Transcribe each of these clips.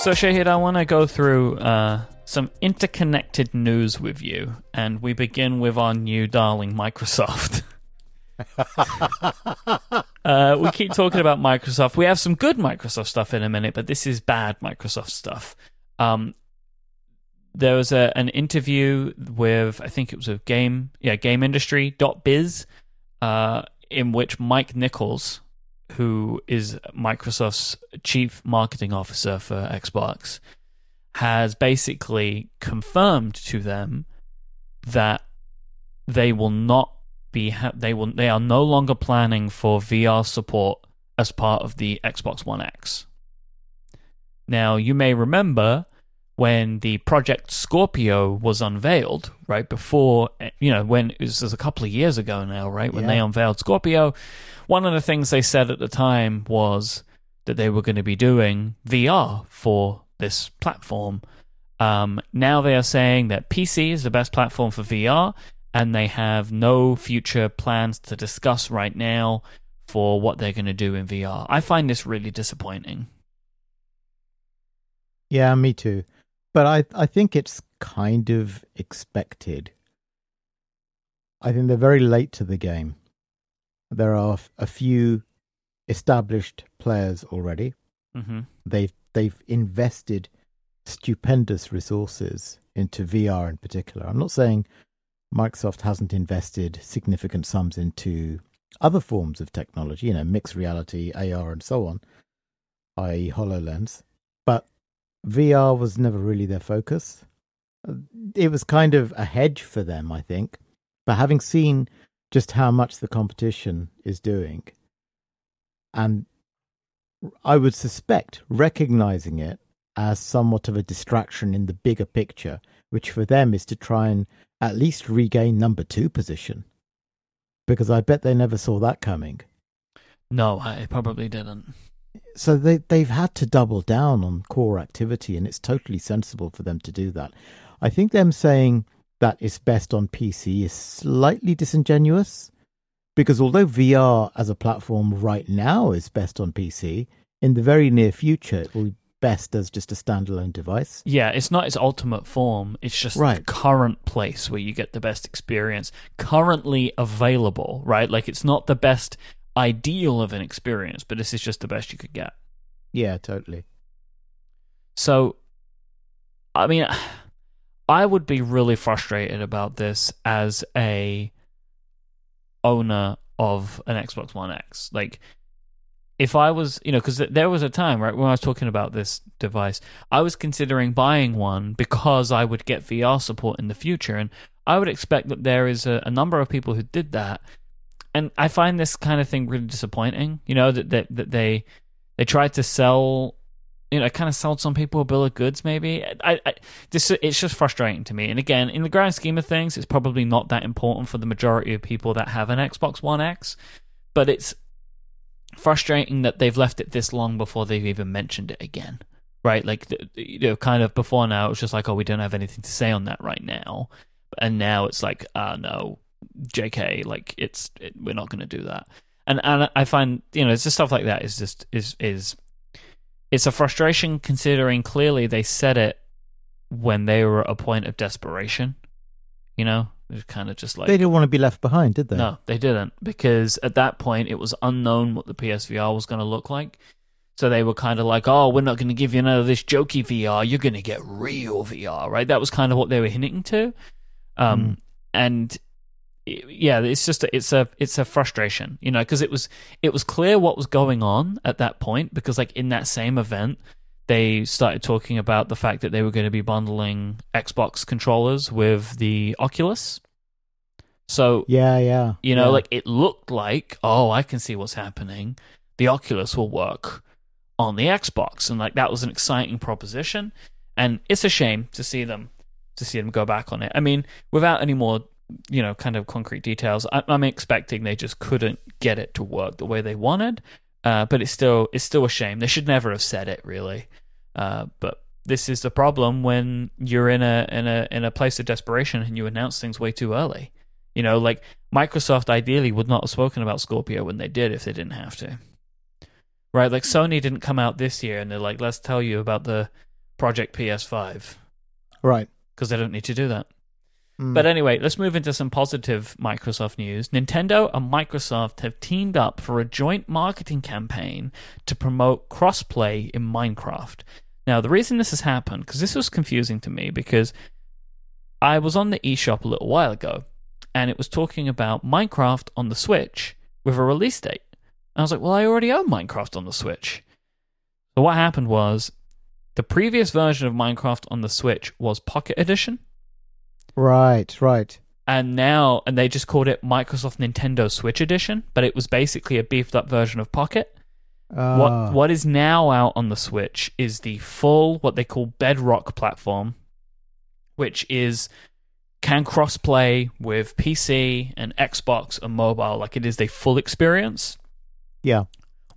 So, Shahid, I want to go through uh, some interconnected news with you, and we begin with our new darling, Microsoft. uh, we keep talking about Microsoft. We have some good Microsoft stuff in a minute, but this is bad Microsoft stuff. Um, there was a, an interview with I think it was a game, yeah, Game Industry Biz, uh, in which Mike Nichols, who is Microsoft's chief marketing officer for Xbox, has basically confirmed to them that they will not be ha- they will they are no longer planning for VR support as part of the Xbox One X. Now, you may remember when the Project Scorpio was unveiled, right before, you know, when it was, it was a couple of years ago now, right? When yeah. they unveiled Scorpio, one of the things they said at the time was that they were going to be doing VR for this platform. Um, now they are saying that PC is the best platform for VR, and they have no future plans to discuss right now for what they're going to do in VR. I find this really disappointing. Yeah, me too. But I, I think it's kind of expected. I think they're very late to the game. There are a few established players already. Mm-hmm. They've they've invested stupendous resources into VR in particular. I'm not saying Microsoft hasn't invested significant sums into other forms of technology, you know, mixed reality, AR, and so on, i.e., HoloLens. But VR was never really their focus. It was kind of a hedge for them, I think. But having seen just how much the competition is doing, and I would suspect recognizing it as somewhat of a distraction in the bigger picture, which for them is to try and at least regain number two position. Because I bet they never saw that coming. No, I probably didn't so they they've had to double down on core activity, and it's totally sensible for them to do that. I think them saying that it's best on PC is slightly disingenuous because although VR as a platform right now is best on PC, in the very near future it will be best as just a standalone device. Yeah, it's not its ultimate form. It's just right. the current place where you get the best experience currently available, right? Like it's not the best ideal of an experience, but this is just the best you could get. Yeah, totally. So, I mean, I would be really frustrated about this as a owner of an Xbox One X. Like, if I was, you know, because there was a time, right, when I was talking about this device, I was considering buying one because I would get VR support in the future. And I would expect that there is a, a number of people who did that and I find this kind of thing really disappointing. You know that that, that they they tried to sell, you know, kind of sold some people a bill of goods. Maybe I, I this it's just frustrating to me. And again, in the grand scheme of things, it's probably not that important for the majority of people that have an Xbox One X, but it's frustrating that they've left it this long before they've even mentioned it again. Right, like you know, kind of before now, it was just like, oh, we don't have anything to say on that right now, and now it's like, ah, uh, no, JK, like it's it, we're not going to do that. And and I find you know it's just stuff like that is just is is it's a frustration considering clearly they said it when they were at a point of desperation. You know, it's kind of just like they didn't want to be left behind, did they? No, they didn't because at that point it was unknown what the PSVR was going to look like. So they were kind of like, "Oh, we're not going to give you none of this jokey VR. You're going to get real VR, right?" That was kind of what they were hinting to. Um, mm. And yeah, it's just a, it's a it's a frustration, you know, because it was it was clear what was going on at that point because like in that same event they started talking about the fact that they were going to be bundling Xbox controllers with the Oculus. So yeah, yeah, you know, yeah. like it looked like oh, I can see what's happening. The Oculus will work on the Xbox, and like that was an exciting proposition. And it's a shame to see them to see them go back on it. I mean, without any more you know, kind of concrete details. I, am expecting they just couldn't get it to work the way they wanted. Uh, but it's still it's still a shame. They should never have said it, really. Uh, but this is the problem when you're in a in a in a place of desperation and you announce things way too early. You know, like Microsoft ideally would not have spoken about Scorpio when they did if they didn't have to. Right? Like Sony didn't come out this year and they're like, let's tell you about the Project PS5 Right. because they don't need to do that. Mm. But anyway, let's move into some positive Microsoft news. Nintendo and Microsoft have teamed up for a joint marketing campaign to promote crossplay in Minecraft. Now, the reason this has happened, because this was confusing to me, because I was on the eShop a little while ago, and it was talking about Minecraft on the Switch with a release date. And I was like, well, I already own Minecraft on the Switch. So what happened was the previous version of Minecraft on the Switch was Pocket Edition right, right. and now and they just called it Microsoft Nintendo Switch Edition, but it was basically a beefed up version of Pocket. Ah, What what is now out on the Switch is the full what they call Bedrock platform, which is can cross play with PC and Xbox and mobile, like it is a full experience. Yeah,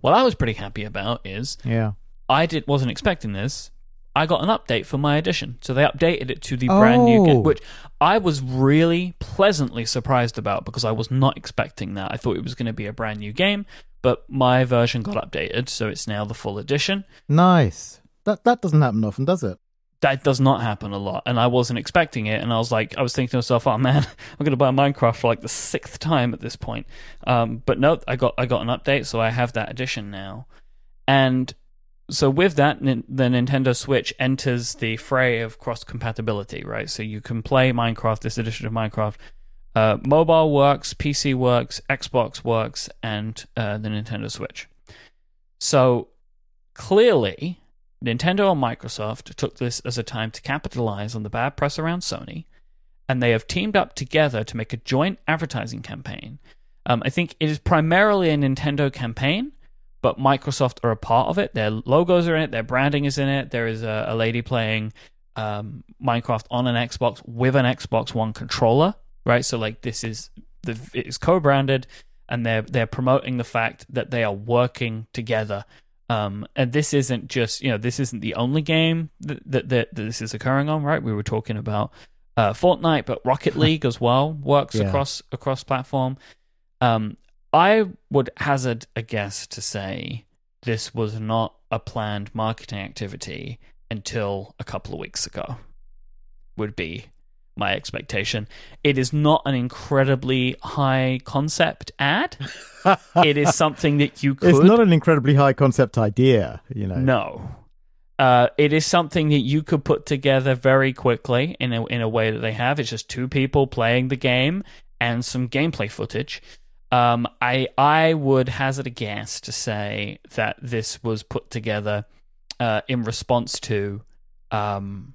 What I was pretty happy about is yeah. I did wasn't expecting this. I got an update for my edition, so they updated it to the brand new Oh. game, which I was really pleasantly surprised about because I was not expecting that. I thought it was going to be a brand new game, but my version got updated, so it's now the full edition. Nice. That that doesn't happen often, does it? That does not happen a lot, and I wasn't expecting it. And I was like, I was thinking to myself, "Oh man, I'm going to buy Minecraft for like the sixth time at this point." Um, but no, I got I got an update, so I have that edition now. And so with that, the Nintendo Switch enters the fray of cross compatibility, right? So you can play Minecraft, this edition of Minecraft. Uh, mobile works, PC works, Xbox works, and uh, the Nintendo Switch. So clearly, Nintendo and Microsoft took this as a time to capitalize on the bad press around Sony, and they have teamed up together to make a joint advertising campaign. Um, I think it is primarily a Nintendo campaign, but Microsoft are a part of it. Their logos are in it, their branding is in it. There is a, a lady playing um, Minecraft on an Xbox with an Xbox One controller, right? So like this is the it is co-branded, and they're they're promoting the fact that they are working together. Um, and this isn't just you know this isn't the only game that that, that, that this is occurring on, right? We were talking about uh, Fortnite, but Rocket League as well works Yeah. across across platform. Um, I would hazard a guess to say this was not a planned marketing activity until a couple of weeks ago. Would be my expectation. It is not an incredibly high concept ad. it is something that you could It's not an incredibly high concept idea, you know. no. Uh, it is something that you could put together very quickly in a in a way that they have. It's just two people playing the game and some gameplay footage. Um, I I would hazard a guess to say that this was put together uh, in response to um,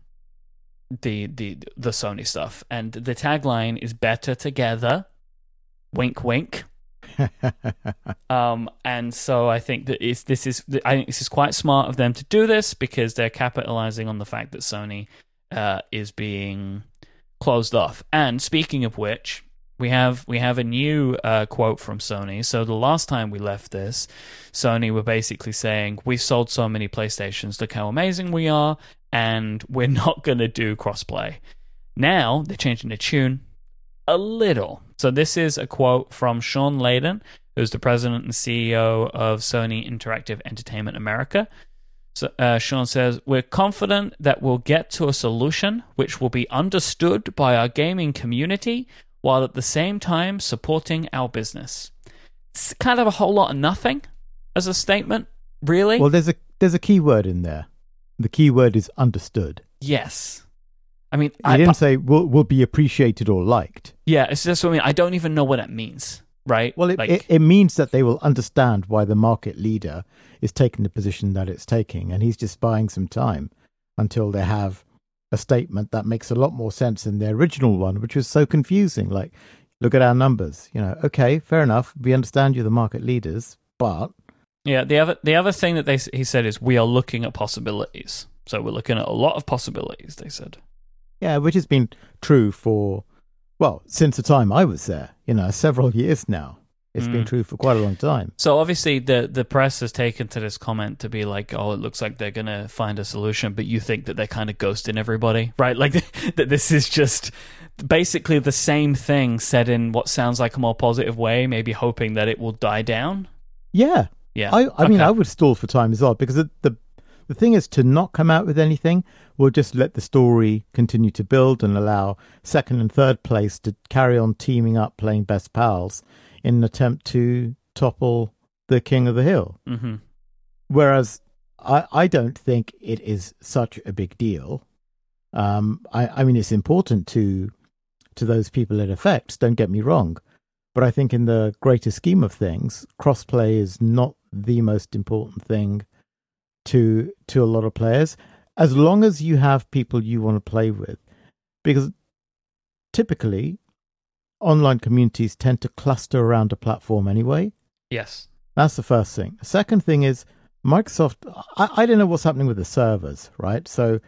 the the the Sony stuff, and the tagline is "Better Together." Wink, wink. Um, and so I think that is this is I think this is quite smart of them to do this because they're capitalizing on the fact that Sony uh, is being closed off. And speaking of which, we have we have a new uh, quote from Sony. So the last time we left this, Sony were basically saying we've sold so many PlayStations, look how amazing we are, and we're not going to do crossplay. Now they're changing the tune a little. So this is a quote from Shawn Layden, who's the president and CEO of Sony Interactive Entertainment America. So, uh, Shawn says, We're confident that we'll get to a solution which will be understood by our gaming community while at the same time supporting our business. It's kind of a whole lot of nothing as a statement, really. well, there's a there's a key word in there. The key word is understood. yes. I mean, I, didn't say will will be appreciated or liked. yeah, it's just what I mean. I don't even know what it means, right? Well, it, like, it, it means that they will understand why the market leader is taking the position that it's taking, and he's just buying some time until they have a statement that makes a lot more sense than the original one, which was so confusing. Like, look at our numbers. You know, okay, fair enough. We understand you're the market leaders, but Yeah, the other the other thing that they he said is we are looking at possibilities. So we're looking at a lot of possibilities. They said. yeah, which has been true for well since the time I was there. You know, several years now. It's been Mm. true for quite a long time. So obviously the the press has taken to this comment to be like, oh, it looks like they're gonna find a solution, but you think that they're kind of ghosting everybody, right? Like that this is just basically the same thing said in what sounds like a more positive way, maybe hoping that it will die down. Yeah, Yeah, I, I mean, I would stall for time as well because the, the The thing is to not come out with anything We'll just let the story continue to build and allow second and third place to carry on teaming up playing best pals in an attempt to topple the king of the hill. hmm Whereas I, I don't think it is such a big deal. Um, I, I mean, it's important to to those people it affects. Don't get me wrong, but I think in the greater scheme of things, crossplay is not the most important thing to to a lot of players. As long as you have people you want to play with, because typically online communities tend to cluster around a platform anyway. Yes. That's the first thing. The second thing is Microsoft. I, I don't know what's happening with the servers, right? So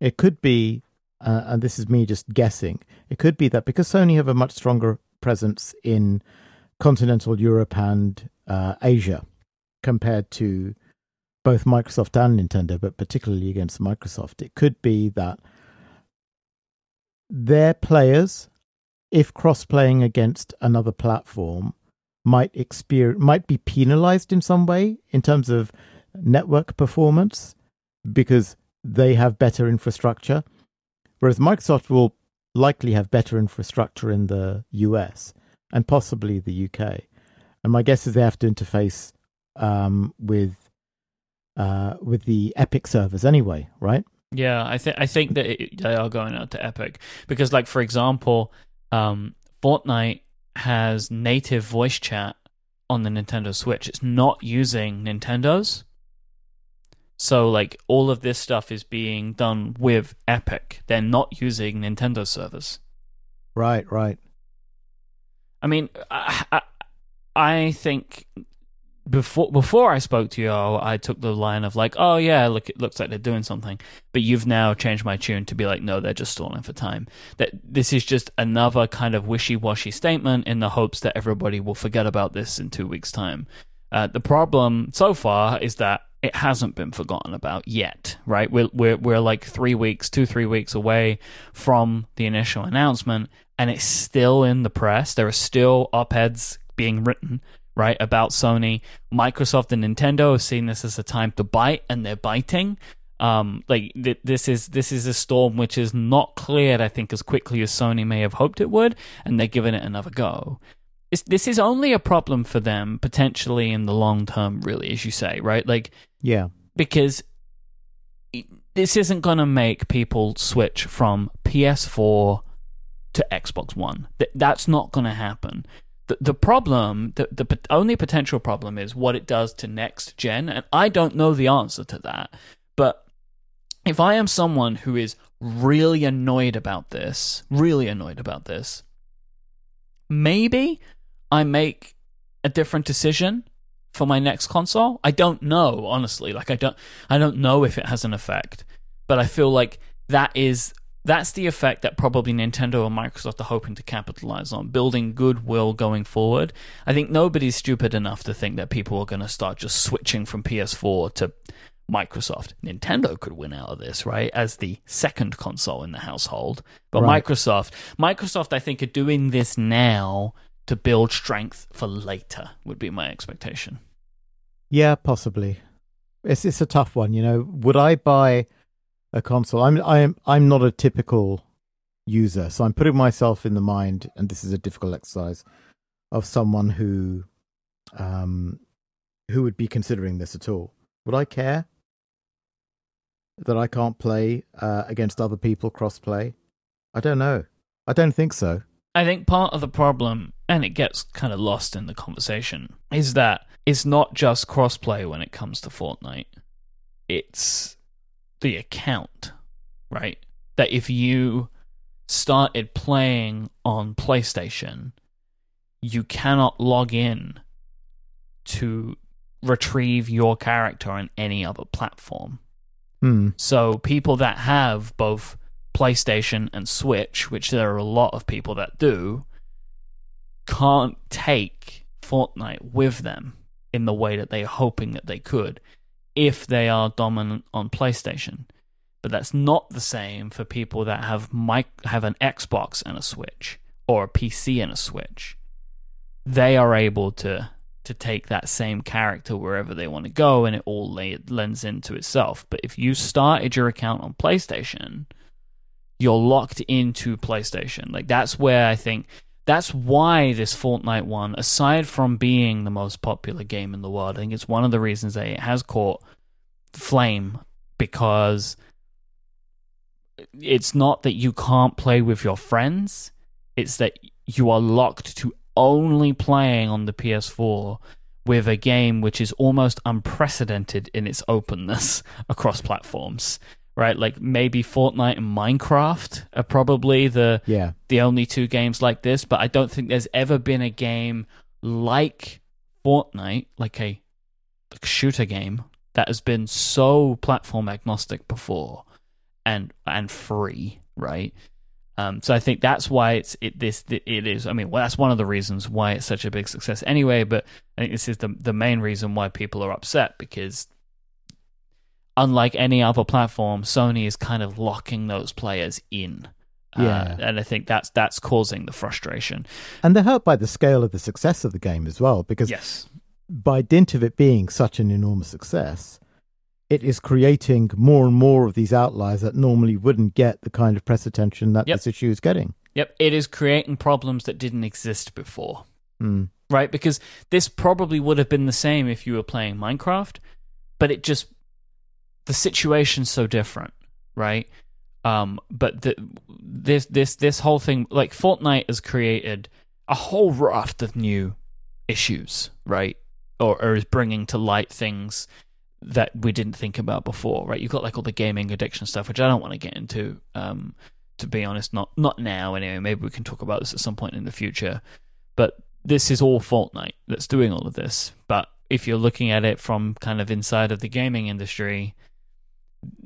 it could be, uh, and this is me just guessing, it could be that because Sony have a much stronger presence in continental Europe and uh, Asia compared to both Microsoft and Nintendo, but particularly against Microsoft, it could be that their players, if cross playing against another platform, might experience might be penalized in some way in terms of network performance because they have better infrastructure, whereas Microsoft will likely have better infrastructure in the US and possibly the UK. And my guess is they have to interface um, with uh, with the Epic servers anyway, right? Yeah, I think I think that it, they are going out to Epic because, like, for example, um, Fortnite has native voice chat on the Nintendo Switch. It's not using Nintendo's. So, like, all of this stuff is being done with Epic. They're not using Nintendo servers. Right, right. I mean, I, I, I think before before I spoke to you, I took the line of like, oh yeah, look, it looks like they're doing something. But you've now changed my tune to be like, no, they're just stalling for time. That this is just another kind of wishy washy statement in the hopes that everybody will forget about this in two weeks' time. Uh, the problem so far is that it hasn't been forgotten about yet, right? We're we're we're like three weeks, two three weeks away from the initial announcement, and it's still in the press. There are still op-eds being written right about Sony, Microsoft, and Nintendo have seen this as a time to bite, and they're biting. Um, like th- this is this is a storm which is not cleared, I think, as quickly as Sony may have hoped it would, and they're giving it another go. It's, this is only a problem for them potentially in the long term, really, as you say, right? Like, Yeah. because it- this isn't going to make people switch from PS4 to Xbox One. Th- that's not going to happen. The, the problem, the, the only potential problem is what it does to next gen, and I don't know the answer to that. But if I am someone who is really annoyed about this, really annoyed about this, maybe I make a different decision for my next console. I don't know, honestly. Like I don't I don't know if it has an effect. But I feel like that is that's the effect that probably Nintendo and Microsoft are hoping to capitalize on, building goodwill going forward. I think nobody's stupid enough to think that people are going to start just switching from PS4 to Microsoft. Nintendo could win out of this, right? As the second console in the household. But Right. Microsoft, Microsoft I think are doing this now to build strength for later would be my expectation. Yeah, possibly. It's it's a tough one, you know. Would I buy a console? I'm I'm I'm not a typical user, so I'm putting myself in the mind, and this is a difficult exercise of someone who, um, who would be considering this at all. Would I care that I can't play uh, against other people cross play? I don't know. I don't think so. I think part of the problem, and it gets kind of lost in the conversation, is that it's not just crossplay when it comes to Fortnite. It's the account, right? That if you started playing on PlayStation, you cannot log in to retrieve your character on any other platform. Hmm. So people that have both PlayStation and Switch, which there are a lot of people that do, can't take Fortnite with them in the way that they're hoping that they could if they are dominant on PlayStation. But that's not the same for people that have mic- have an Xbox and a Switch or a PC and a Switch. They are able to to take that same character wherever they want to go, and it all lay, lends into itself. But if you started your account on PlayStation, you're locked into PlayStation. Like that's where I think that's why this Fortnite one, aside from being the most popular game in the world, I think it's one of the reasons that it has caught flame because it's not that you can't play with your friends, it's that you are locked to only playing on the PS4 with a game which is almost unprecedented in its openness across platforms. Right, like maybe Fortnite and Minecraft are probably the Yeah. the only two games like this, but I don't think there's ever been a game like Fortnite, like a like shooter game that has been so platform agnostic before and and free, right? Um, so I think that's why it's it this it is. I mean, well, that's one of the reasons why it's such a big success anyway. But I think this is the the main reason why people are upset because unlike any other platform, Sony is kind of locking those players in. Uh, Yeah. and I think that's that's causing the frustration. And they're hurt by the scale of the success of the game as well, because Yes, by dint of it being such an enormous success, it is creating more and more of these outliers that normally wouldn't get the kind of press attention that Yep. this issue is getting. yep, it is creating problems that didn't exist before. Mm. right? Because this probably would have been the same if you were playing Minecraft, but it just the situation's so different, right? Um, but the, this this this whole thing, like Fortnite, has created a whole raft of new issues, right? Or, or is bringing to light things that we didn't think about before, right? You've got like all the gaming addiction stuff, which I don't want to get into. Um, to be honest, not not now anyway. Maybe we can talk about this at some point in the future. But this is all Fortnite that's doing all of this. But if you're looking at it from kind of inside of the gaming industry,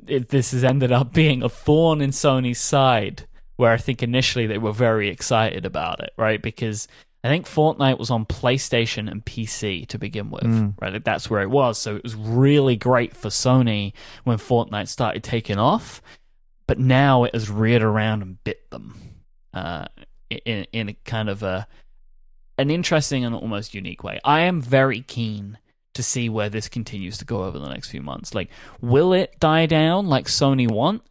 it, this has ended up being a thorn in Sony's side. Where I think initially they were very excited about it, right? Because I think Fortnite was on PlayStation and PC to begin with, Mm. right? Like, That's where it was. So it was really great for Sony when Fortnite started taking off. But now it has reared around and bit them uh, in in a kind of a an interesting and almost unique way. I am very keen to see where this continues to go over the next few months. Like, will it die down like Sony want,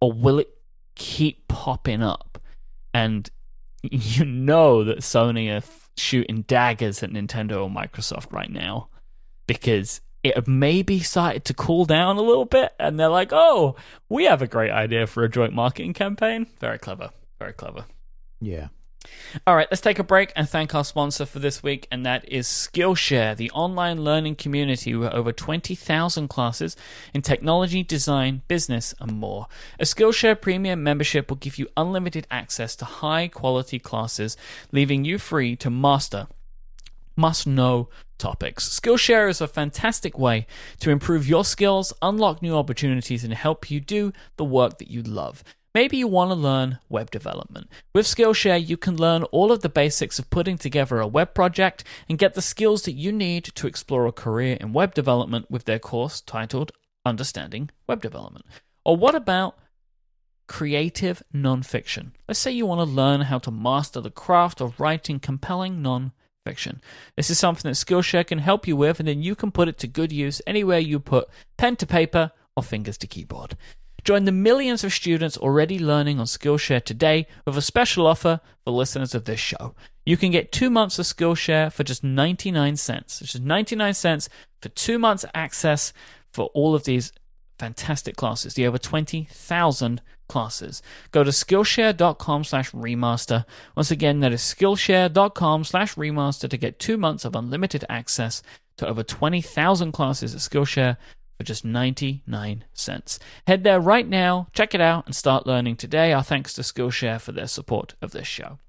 or will it keep popping up? And you know that Sony are f- shooting daggers at Nintendo or Microsoft right now because it maybe started to cool down a little bit, and they're like, "Oh, we have a great idea for a joint marketing campaign." Very clever, very clever. Yeah. All right, let's take a break and thank our sponsor for this week, and that is Skillshare, the online learning community with over 20,000 classes in technology, design, business, and more. A Skillshare premium membership will give you unlimited access to high quality classes, leaving you free to master must know topics. Skillshare is a fantastic way to improve your skills, unlock new opportunities, and help you do the work that you love. Maybe you want to learn web development. With Skillshare, you can learn all of the basics of putting together a web project and get the skills that you need to explore a career in web development with their course titled Understanding Web Development. Or what about creative nonfiction? Let's say you want to learn how to master the craft of writing compelling nonfiction. This is something that Skillshare can help you with, and then you can put it to good use anywhere you put pen to paper or fingers to keyboard. Join the millions of students already learning on Skillshare today with a special offer for listeners of this show. You can get two months of Skillshare for just 99 cents, which is 99 cents for two months access for all of these fantastic classes, the over 20,000 classes. Go to Skillshare.com slash remaster. Once again, that is Skillshare.com slash remaster to get two months of unlimited access to over 20,000 classes at Skillshare for just 99 cents. Head there right now, check it out, and start learning today. Our thanks to Skillshare for their support of this show.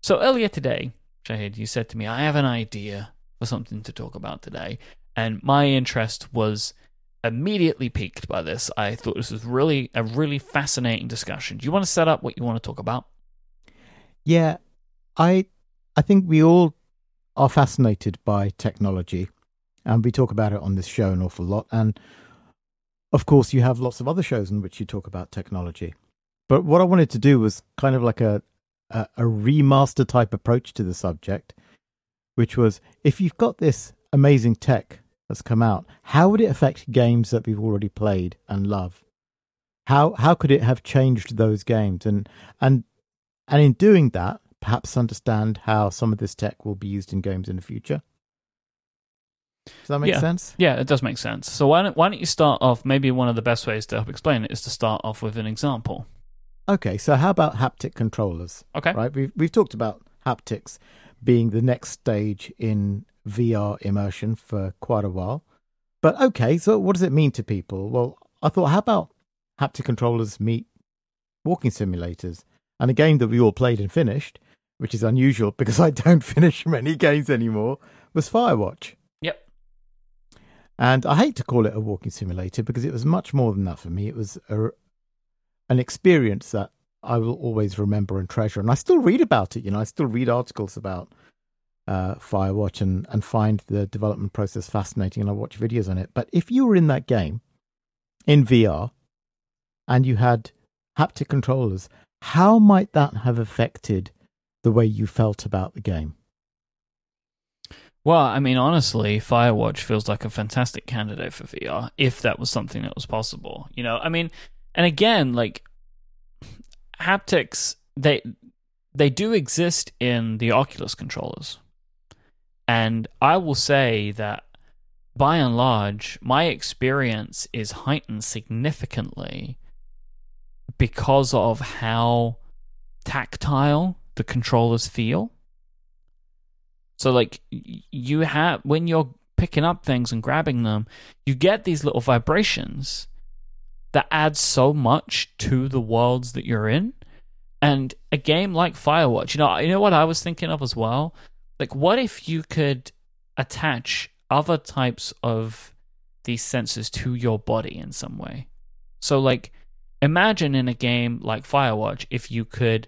So earlier today, Shahid, you said to me, I have an idea for something to talk about today. And my interest was immediately piqued by this. I thought this was really a really fascinating discussion. Do you want to set up what you want to talk about? Yeah. I I think we all are fascinated by technology and we talk about it on this show an awful lot and of course you have lots of other shows in which you talk about technology. But what I wanted to do was kind of like a a, a remaster type approach to the subject which was if you've got this amazing tech that's come out, how would it affect games that we've already played and love? How how could it have changed those games? And and and in doing that, perhaps understand how some of this tech will be used in games in the future. Does that make Yeah. sense? Yeah, it does make sense. So why don't why don't you start off? Maybe one of the best ways to help explain it is to start off with an example. Okay, so how about haptic controllers? Okay. Right, we've we've talked about haptics being the next stage in VR immersion for quite a while. But okay, so what does it mean to people? Well, I thought, how about haptic controllers meet walking simulators? And a game that we all played and finished, which is unusual because I don't finish many games anymore, was Firewatch. And I hate to call it a walking simulator because it was much more than that for me. It was a, an experience that I will always remember and treasure. And I still read about it. You know, I still read articles about uh, Firewatch and, and find the development process fascinating and I watch videos on it. But if you were in that game in VR and you had haptic controllers, how might that have affected the way you felt about the game? Well, I mean, honestly, Firewatch feels like a fantastic candidate for VR if that was something that was possible. You know, I mean, and again, like haptics, they they do exist in the Oculus controllers, and I will say that by and large, my experience is heightened significantly because of how tactile the controllers feel. So like you have when you're picking up things and grabbing them, you get these little vibrations that add so much to the worlds that you're in. And a game like Firewatch, you know, you know what I was thinking of as well? Like what if you could attach other types of these sensors to your body in some way? So like imagine in a game like Firewatch if you could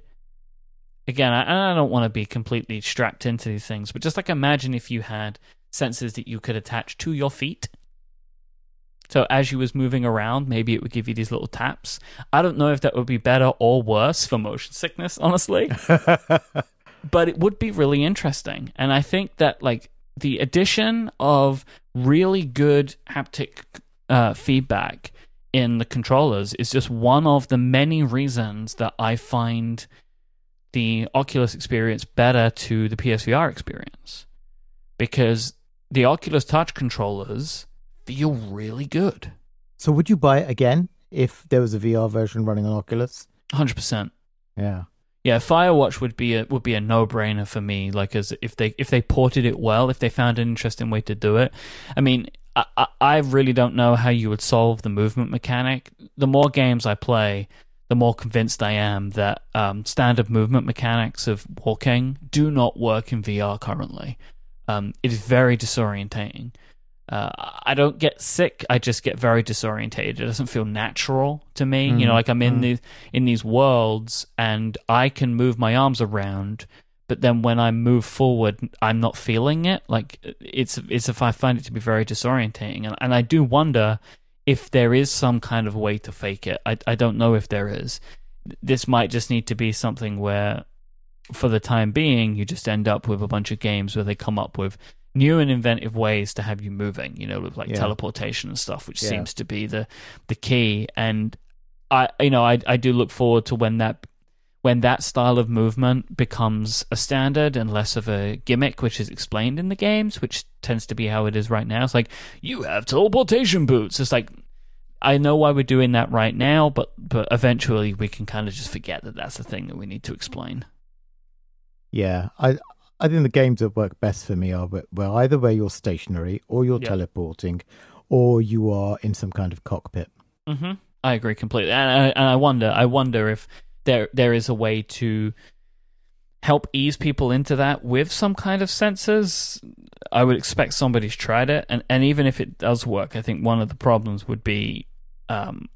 again, I, and I don't want to be completely strapped into these things, but just like imagine if you had sensors that you could attach to your feet. So as you was moving around, maybe it would give you these little taps. I don't know if that would be better or worse for motion sickness, honestly, but it would be really interesting. And I think that like the addition of really good haptic uh, feedback in the controllers is just one of the many reasons that I find the Oculus experience better to the PSVR experience because the Oculus Touch controllers feel really good. so would you buy it again if there was a VR version running on Oculus? 100%. Yeah. Yeah, Firewatch would be a would be a no brainer for me. Like as if they if they ported it well, if they found an interesting way to do it. I mean, I, I I really don't know how you would solve the movement mechanic. The more games I play, the more convinced I am that um, standard movement mechanics of walking do not work in VR currently. Um, it is very disorientating. Uh, I don't get sick. I just get very disorientated. It doesn't feel natural to me. You know, Mm, like I'm in mm. these in these worlds, and I can move my arms around, but then when I move forward, I'm not feeling it. Like it's it's if I find it to be very disorientating, and and I do wonder if there is some kind of way to fake it. I I don't know if there is. This might just need to be something where, for the time being, you just end up with a bunch of games where they come up with new and inventive ways to have you moving. You know, with like Yeah. teleportation and stuff, which Yeah. seems to be the the key. And I, you know, I I do look forward to when that when that style of movement becomes a standard and less of a gimmick, which is explained in the games, which tends to be how it is right now. It's like you have teleportation boots. It's like I know why we're doing that right now, but but eventually we can kind of just forget that that's the thing that we need to explain. Yeah, I I think the games that work best for me are where, either where you're stationary or you're Yeah. teleporting, or you are in some kind of cockpit. hmm I agree completely, and I, and I wonder, I wonder if there there is a way to help ease people into that with some kind of sensors. I would expect somebody's tried it, and and even if it does work, I think one of the problems would be um,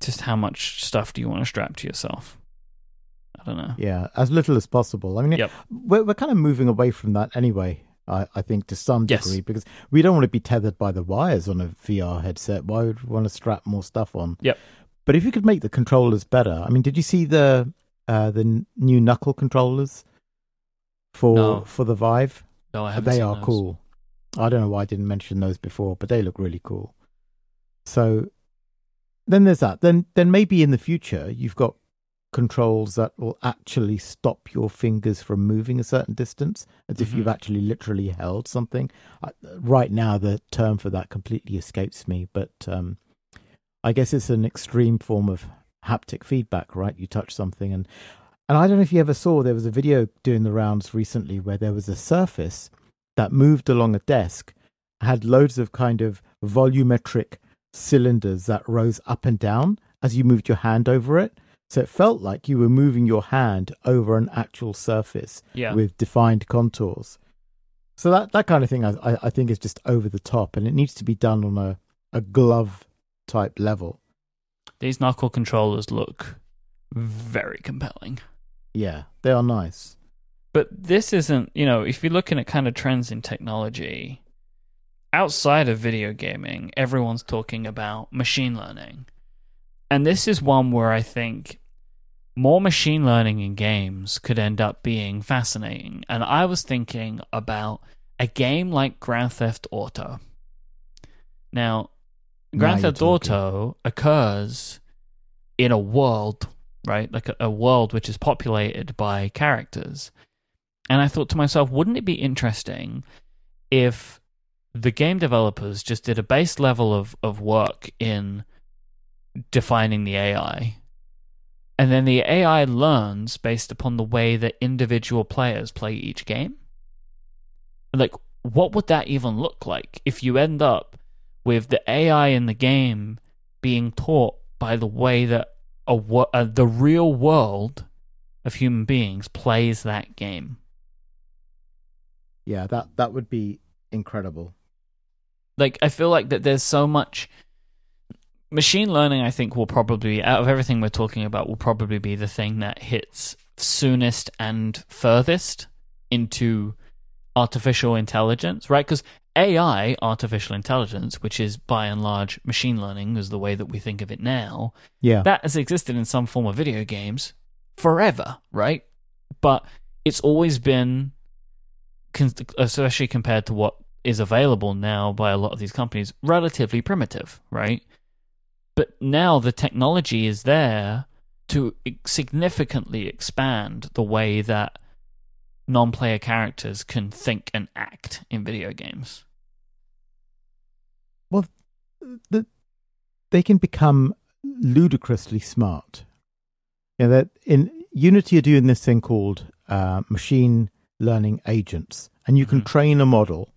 just how much stuff do you want to strap to yourself. I don't know. Yeah, as little as possible. I mean, Yep. we're we're kind of moving away from that anyway. I, I think to some Yes. degree because we don't want to be tethered by the wires on a VR headset. Why would we want to strap more stuff on? Yep. But if you could make the controllers better, I mean, did you see the uh, the new knuckle controllers for No. for the Vive? No, I haven't they are those. cool. I don't know why I didn't mention those before, but they look really cool. So then there's that. Then then maybe in the future you've got controls that will actually stop your fingers from moving a certain distance, as if Mhm. you've actually literally held something. I, right now, the term for that completely escapes me, but um, I guess it's an extreme form of haptic feedback, right? You touch something and and I don't know if you ever saw there was a video doing the rounds recently where there was a surface that moved along a desk, had loads of kind of volumetric cylinders that rose up and down as you moved your hand over it. So it felt like you were moving your hand over an actual surface Yeah. with defined contours. So that, that kind of thing I, I- I think is just over the top and it needs to be done on a, a glove type level. These knuckle controllers look very compelling. Yeah, they are nice. But this isn't, you know, if you're looking at kind of trends in technology, outside of video gaming, everyone's talking about machine learning. And this is one where I think more machine learning in games could end up being fascinating. And I was thinking about a game like Grand Theft Auto. Now, Grand Theft Auto occurs in a world, right? Like a, a world which is populated by characters. And I thought to myself, wouldn't it be interesting if the game developers just did a base level of, of work in defining the AI? And then the AI learns based upon the way that individual players play each game? Like, what would that even look like if you end up with the AI in the game being taught by the way that a, wo- uh, the real world of human beings plays that game? Yeah, that, that would be incredible. like I feel like that there's so much machine learning I think will probably out of everything we're talking about will probably be the thing that hits soonest and furthest into artificial intelligence, right? Cuz AI, artificial intelligence, which is by and large machine learning is the way that we think of it now, Yeah. that has existed in some form of video games forever, right? But it's always been, especially compared to what is available now by a lot of these companies, relatively primitive, right? But now the technology is there to significantly expand the way that non player characters can think and act in video games. The, they can become ludicrously smart. You know, that in Unity are doing this thing called uh, machine learning agents, and you can Mhm. train a model,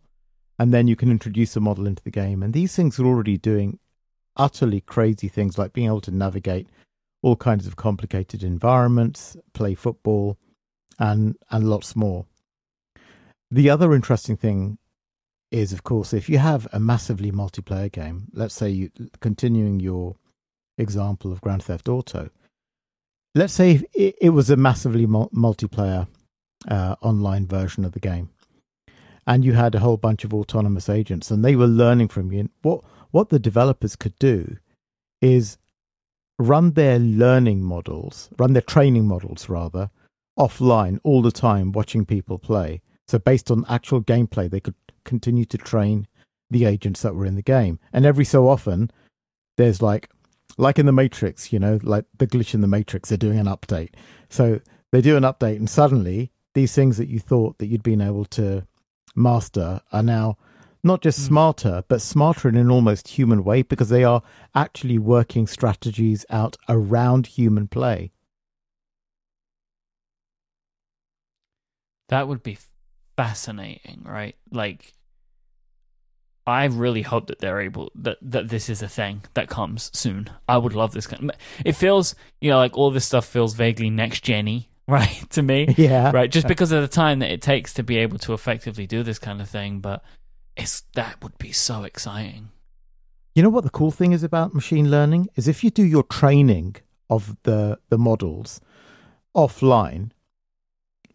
and then you can introduce a model into the game. And these things are already doing utterly crazy things, like being able to navigate all kinds of complicated environments, play football, and and lots more. The other interesting thing is, of course, if you have a massively multiplayer game, let's say you continuing your example of Grand Theft Auto, let's say it, it was a massively mul- multiplayer uh, online version of the game, and you had a whole bunch of autonomous agents, and they were learning from you. And what what the developers could do is run their learning models, run their training models rather, offline all the time, watching people play. So based on actual gameplay, they could continue to train the agents that were in the game. And every so often, there's like, like in the Matrix, you know, like the glitch in the Matrix, they're doing an update. So they do an update, and suddenly these things that you thought that you'd been able to master are now not just Mm. smarter, but smarter in an almost human way because they are actually working strategies out around human play. That would be fascinating, right? Like, I really hope that they're able that that this is a thing that comes soon. I would love this kind. It feels, you know, like all this stuff feels vaguely next gen-y, right, to me, Yeah. right? Just because of the time that it takes to be able to effectively do this kind of thing, but it's that would be so exciting. You know what the cool thing is about machine learning is if you do your training of the the models offline,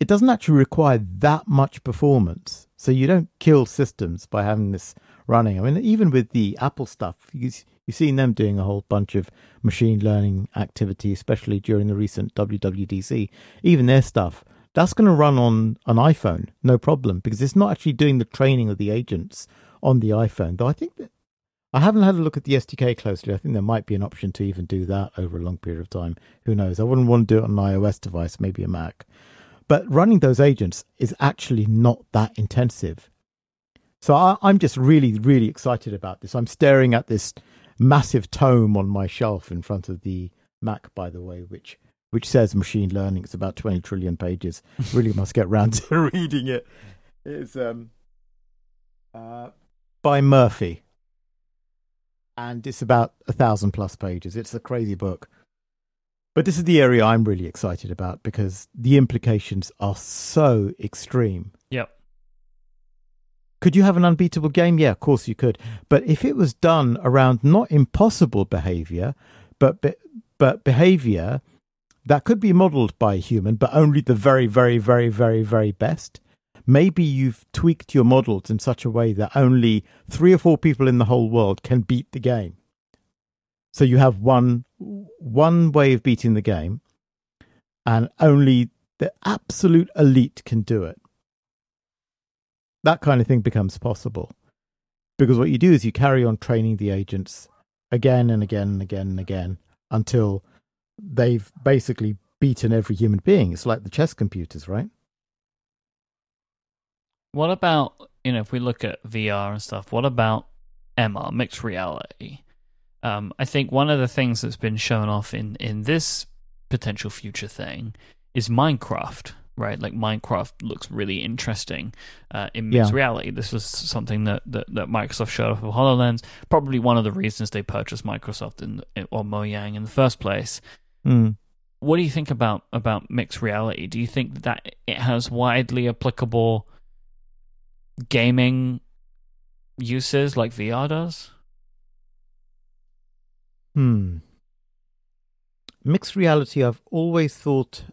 it doesn't actually require that much performance. So you don't kill systems by having this running. I mean, even with the Apple stuff, you, you've seen them doing a whole bunch of machine learning activity, especially during the recent WWDC. Even their stuff that's going to run on an iPhone, no problem, because it's not actually doing the training of the agents on the iPhone. Though I think that I haven't had a look at the SDK closely. I think there might be an option to even do that over a long period of time. Who knows? I wouldn't want to do it on an iOS device, maybe a Mac. But running those agents is actually not that intensive. So I, I'm just really, really excited about this. I'm staring at this massive tome on my shelf in front of the Mac, by the way, which which says machine learning. It's about 20 trillion pages. really must get round to reading it. It's um, uh, by Murphy. And it's about a thousand plus pages. It's a crazy book. But this is the area I'm really excited about because the implications are so extreme. Yep. Could you have an unbeatable game? Yeah, of course you could. But if it was done around not impossible behavior, but be- but behavior that could be modeled by a human, but only the very, very, very, very, very best. Maybe you've tweaked your models in such a way that only three or four people in the whole world can beat the game. So you have one one way of beating the game, and only the absolute elite can do it. That kind of thing becomes possible. Because what you do is you carry on training the agents again and again and again and again until they've basically beaten every human being. It's like the chess computers, right? What about, you know, if we look at VR and stuff, what about MR, mixed reality? Um, I think one of the things that's been shown off in, in this potential future thing is Minecraft, right? Like Minecraft looks really interesting uh, in mixed yeah. reality. This was something that, that, that, Microsoft showed off with HoloLens. Probably one of the reasons they purchased Microsoft in, or Mojang in the first place. Mm. What do you think about about mixed reality? Do you think that it has widely applicable gaming uses like VR does? Hmm. Mixed reality, I've always thought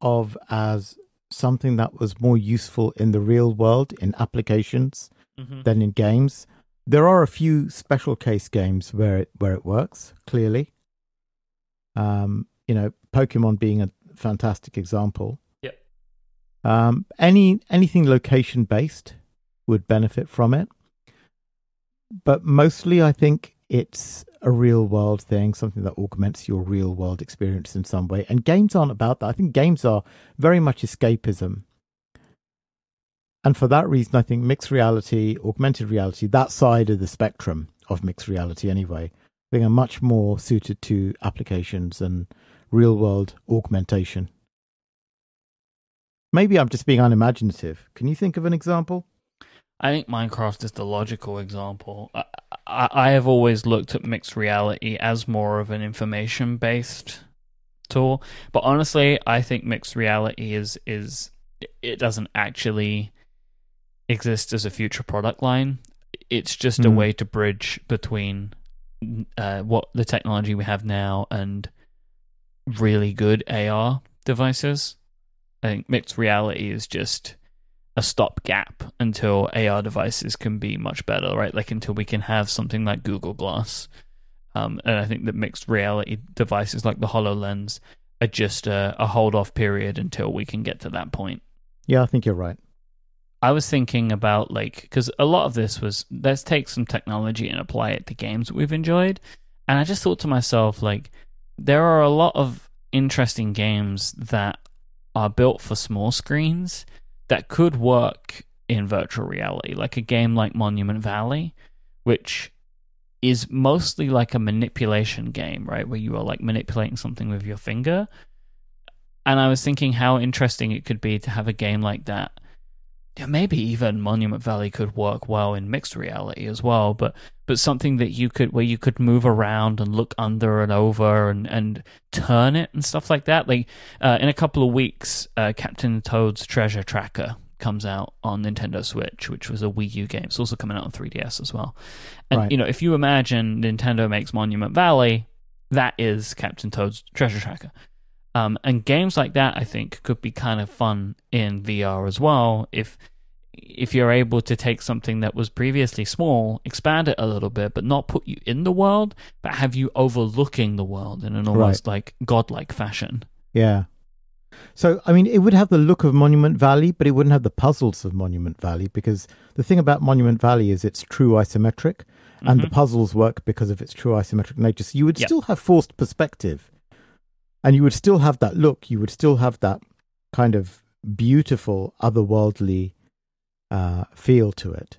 of as something that was more useful in the real world in applications mm-hmm. than in games. There are a few special case games where it where it works clearly. Um, you know, Pokemon being a fantastic example. Yep. Um, any anything location based would benefit from it, but mostly I think it's a real world thing, something that augments your real world experience in some way. And games aren't about that. I think games are very much escapism. And for that reason, I think mixed reality, augmented reality, that side of the spectrum of mixed reality anyway, I think are much more suited to applications and real world augmentation. Maybe I'm just being unimaginative. Can you think of an example? I think Minecraft is the logical example. I, I, I have always looked at mixed reality as more of an information based tool, but honestly, I think mixed reality is is it doesn't actually exist as a future product line. It's just mm. a hmm. way to bridge between uh, what the technology we have now and really good AR devices. I think mixed reality is just a stopgap until AR devices can be much better, right? Like until we can have something like Google Glass. Um, and I think that mixed reality devices like the HoloLens are just a, a hold off period until we can get to that point. Yeah, I think you're right. I was thinking about like because a lot of this was let's take some technology and apply it to games that we've enjoyed, and I just thought to myself like there are a lot of interesting games that are built for small screens that could work in virtual reality, like a game like Monument Valley, which is mostly like a manipulation game, right, where you are like manipulating something with your finger. And I was thinking how interesting it could be to have a game like that yeah, maybe even Monument Valley could work well in mixed reality as well, but but something that you could where you could move around and look under and over and, and turn it and stuff like that. Like uh, in a couple of weeks, uh, Captain Toad's Treasure Tracker comes out on Nintendo Switch, which was a Wii U game. It's also coming out on 3DS as well. And right. you know, if you imagine Nintendo makes Monument Valley, that is Captain Toad's Treasure Tracker. Um, and games like that, I think, could be kind of fun in VR as well. If if you're able to take something that was previously small, expand it a little bit, but not put you in the world, but have you overlooking the world in an almost right. like godlike fashion. Yeah. So, I mean, it would have the look of Monument Valley, but it wouldn't have the puzzles of Monument Valley because the thing about Monument Valley is it's true isometric and the puzzles work because of its true isometric nature. So you would Yep. still have forced perspective and you would still have that look. You would still have that kind of beautiful, otherworldly uh, feel to it.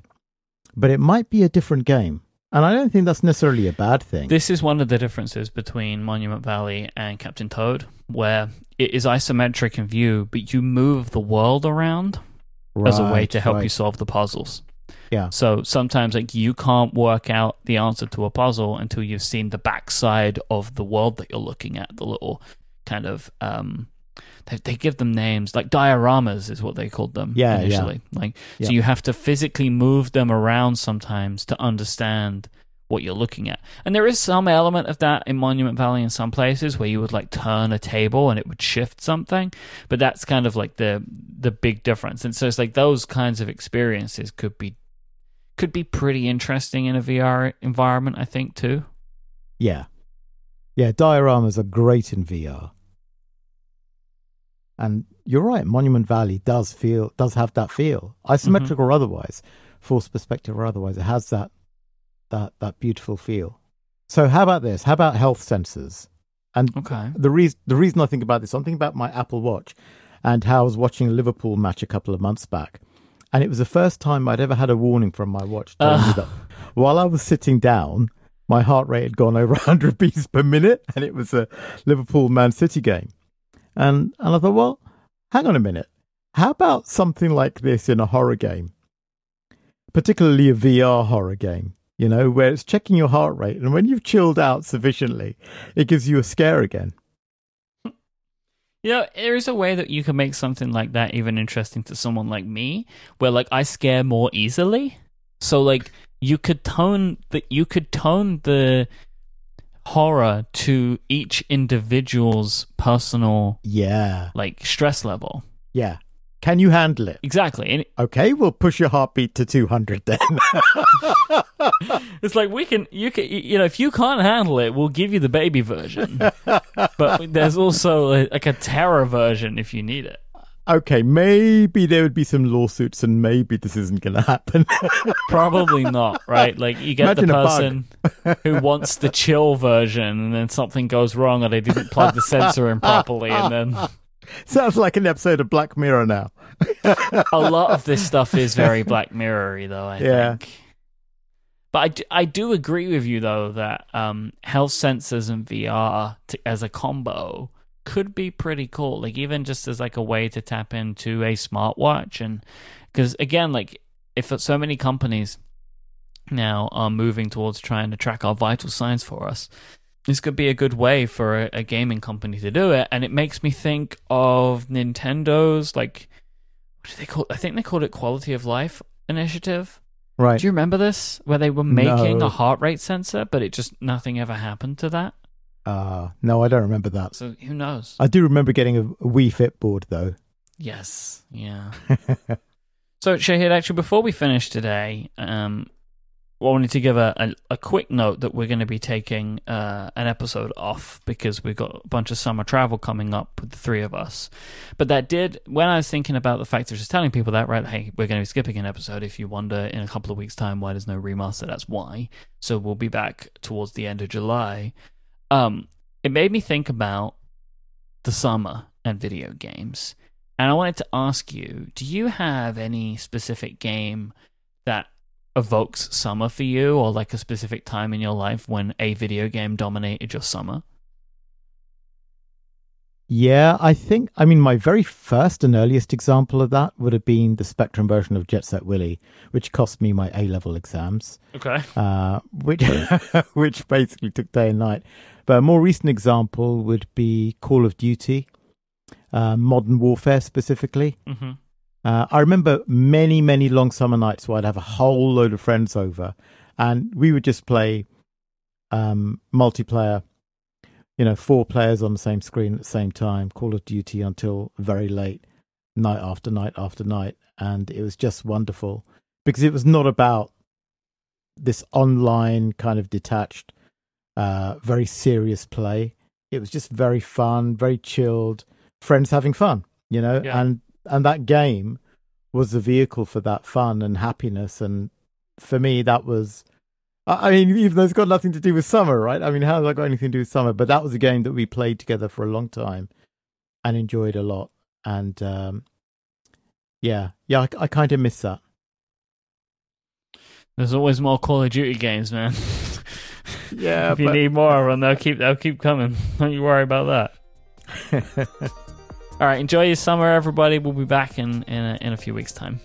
But it might be a different game. And I don't think that's necessarily a bad thing. This is one of the differences between Monument Valley and Captain Toad, where it is isometric in view, but you move the world around as a way to help right. you solve the puzzles. Yeah. So sometimes like you can't work out the answer to a puzzle until you've seen the backside of the world that you're looking at, the little kind of um they, they give them names like dioramas is what they called them Yeah, yeah. initially. Like Yeah. so you have to physically move them around sometimes to understand what you're looking at. And there is some element of that in Monument Valley in some places where you would like turn a table and it would shift something, but that's kind of like the the big difference. And so it's like those kinds of experiences could be could be pretty interesting in a VR environment, I think too. Yeah. Yeah, dioramas are great in VR. And you're right, Monument Valley does feel does have that feel. Isometric or mm-hmm. otherwise, forced perspective or otherwise, it has that that that beautiful feel. So how about this? How about health sensors? And Okay. the reason the reason I think about this, I'm thinking about my Apple Watch and how I was watching a Liverpool match a couple of months back. And it was the first time I'd ever had a warning from my watch ah. that while I was sitting down, my heart rate had gone over 100 beats per minute, and it was a Liverpool Man City game. And and I thought, well, hang on a minute. How about something like this in a horror game? Particularly a VR horror game, you know, where it's checking your heart rate, and when you've chilled out sufficiently, it gives you a scare again. You know, there is a way that you can make something like that even interesting to someone like me, where like I scare more easily. So like you could tone that you could tone the horror to each individual's personal Yeah, like stress level. yeah. Can you handle it? Exactly. And Okay, we'll push your heartbeat to 200 then. it's like we can you can you know if you can't handle it, we'll give you the baby version. but there's also like a terror version if you need it. okay, maybe there would be some lawsuits and maybe this isn't going to happen. Probably not, right? Like you get Imagine the person who wants the chill version, and then something goes wrong, or they didn't plug the sensor in properly, and then Sounds like an episode of Black Mirror now. a lot of this stuff is very Black Mirror-y, though. I Yeah. think. But I do, I do agree with you though that um, health sensors and VR to, as a combo could be pretty cool. Like even just as like a way to tap into a smartwatch, and because again, like if so many companies now are moving towards trying to track our vital signs for us, this could be a good way for a, a gaming company to do it. And it makes me think of Nintendo's like what do they call? I think they called it quality of life initiative. Right. Do you remember this? Where they were making No. a heart rate sensor, but it just nothing ever happened to that. Uh, no, I don't remember that. So who knows? I do remember getting a Wii Fit board though. yes, yeah. So Shahid, actually, before we finish today, um, I wanted to give a, a, a quick note that we're going to be taking uh, an episode off because we've got a bunch of summer travel coming up with the three of us. But that did, when I was thinking about the fact of just telling people that, right, hey, we're going to be skipping an episode. If you wonder in a couple of weeks' time why there's no remaster, that's why. So we'll be back towards the end of July. Um, it made me think about the summer and video games. And I wanted to ask you, do you have any specific game that evokes summer for you or like a specific time in your life when a video game dominated your summer? Yeah, I think. I mean, my very first and earliest example of that would have been the Spectrum version of Jet Set Willy, which cost me my A level exams. Okay. uh, which which basically took day and night. But a more recent example would be Call of Duty, uh, Modern Warfare specifically. Mm-hmm. Uh, I remember many, many long summer nights where I'd have a whole load of friends over, and we would just play um, multiplayer. You know, four players on the same screen at the same time, Call of Duty until very late, night after night after night, and it was just wonderful because it was not about this online kind of detached, uh, very serious play. It was just very fun, very chilled, friends having fun, you know, Yeah. and and that game was the vehicle for that fun and happiness. And for me, that was. I I mean, even though it's got nothing to do with summer, right? I mean, how has that got anything to do with summer? But that was a game that we played together for a long time and enjoyed a lot. And um, yeah, yeah, I, I kind of miss that. There's always more Call of Duty games, man. Yeah, if you but- need more of them, they'll keep they'll keep coming. Don't you worry about that. All right, enjoy your summer, everybody. We'll be back in in a, in a few weeks' time.